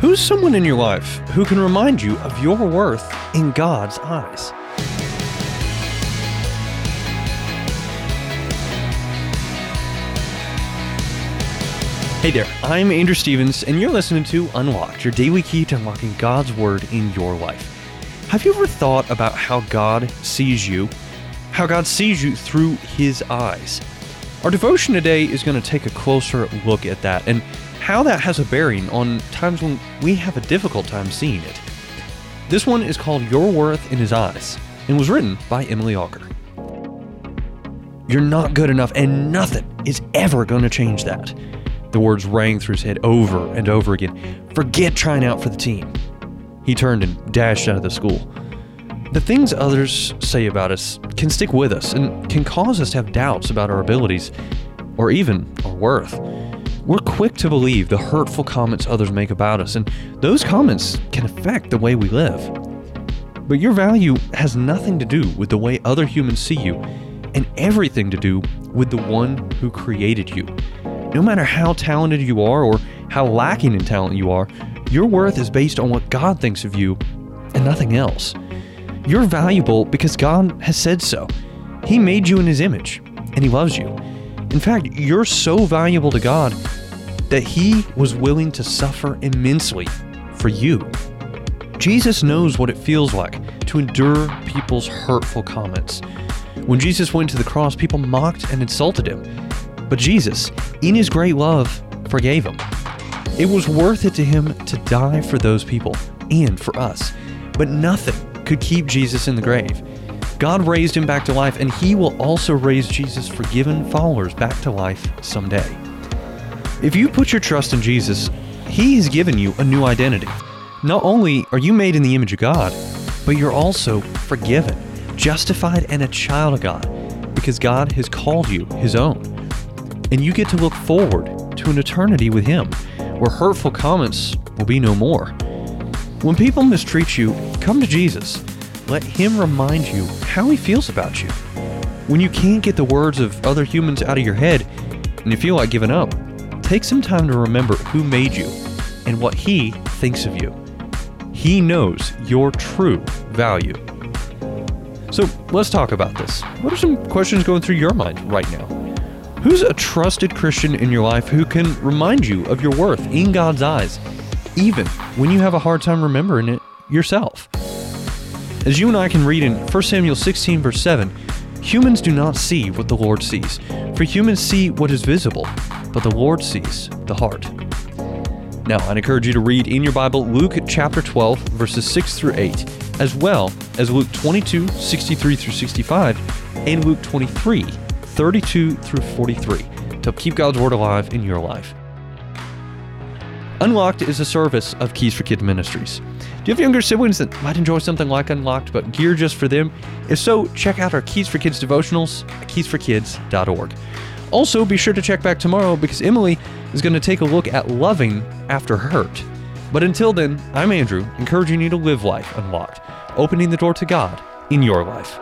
Who's someone in your life who can remind you of your worth in God's eyes? Hey there, I'm Andrew Stevens, and you're listening to Unlocked, your daily key to unlocking God's Word in your life. Have you ever thought about how God sees you? How God sees you through His eyes? Our devotion today is going to take a closer look at that and how that has a bearing on times when we have a difficult time seeing it. This one is called Your Worth in His Eyes and was written by Emily Alker. You're not good enough, and nothing is ever going to change that. The words rang through his head over and over again. Forget trying out for the team. He turned and dashed out of the school. The things others say about us can stick with us and can cause us to have doubts about our abilities or even our worth. We're quick to believe the hurtful comments others make about us, and those comments can affect the way we live. But your value has nothing to do with the way other humans see you, and everything to do with the one who created you. No matter how talented you are or how lacking in talent you are, your worth is based on what God thinks of you and nothing else. You're valuable because God has said so. He made you in His image, and He loves you. In fact, you're so valuable to God that He was willing to suffer immensely for you. Jesus knows what it feels like to endure people's hurtful comments. When Jesus went to the cross, people mocked and insulted him. But Jesus, in his great love, forgave him. It was worth it to him to die for those people and for us. But nothing could keep Jesus in the grave. God raised him back to life, and he will also raise Jesus' forgiven followers back to life someday. If you put your trust in Jesus, he has given you a new identity. Not only are you made in the image of God, but you're also forgiven, justified, and a child of God because God has called you his own and you get to look forward to an eternity with Him, where hurtful comments will be no more. When people mistreat you, come to Jesus. Let Him remind you how He feels about you. When you can't get the words of other humans out of your head and you feel like giving up, take some time to remember who made you and what He thinks of you. He knows your true value. So let's talk about this. What are some questions going through your mind right now? Who's a trusted Christian in your life who can remind you of your worth in God's eyes, even when you have a hard time remembering it yourself? As you and I can read in 1 Samuel 16, verse 7, humans do not see what the Lord sees, for humans see what is visible, but the Lord sees the heart. Now, I'd encourage you to read in your Bible Luke chapter 12, verses 6 through 8, as well as Luke 22, 63 through 65, and Luke 23, 32 through 43 to keep God's Word alive in your life. Unlocked is a service of Keys for Kids Ministries. Do you have younger siblings that might enjoy something like Unlocked but geared just for them? If so, check out our Keys for Kids devotionals at keysforkids.org. Also, be sure to check back tomorrow because Emily is going to take a look at loving after hurt. But until then, I'm Andrew, encouraging you to live life unlocked, opening the door to God in your life.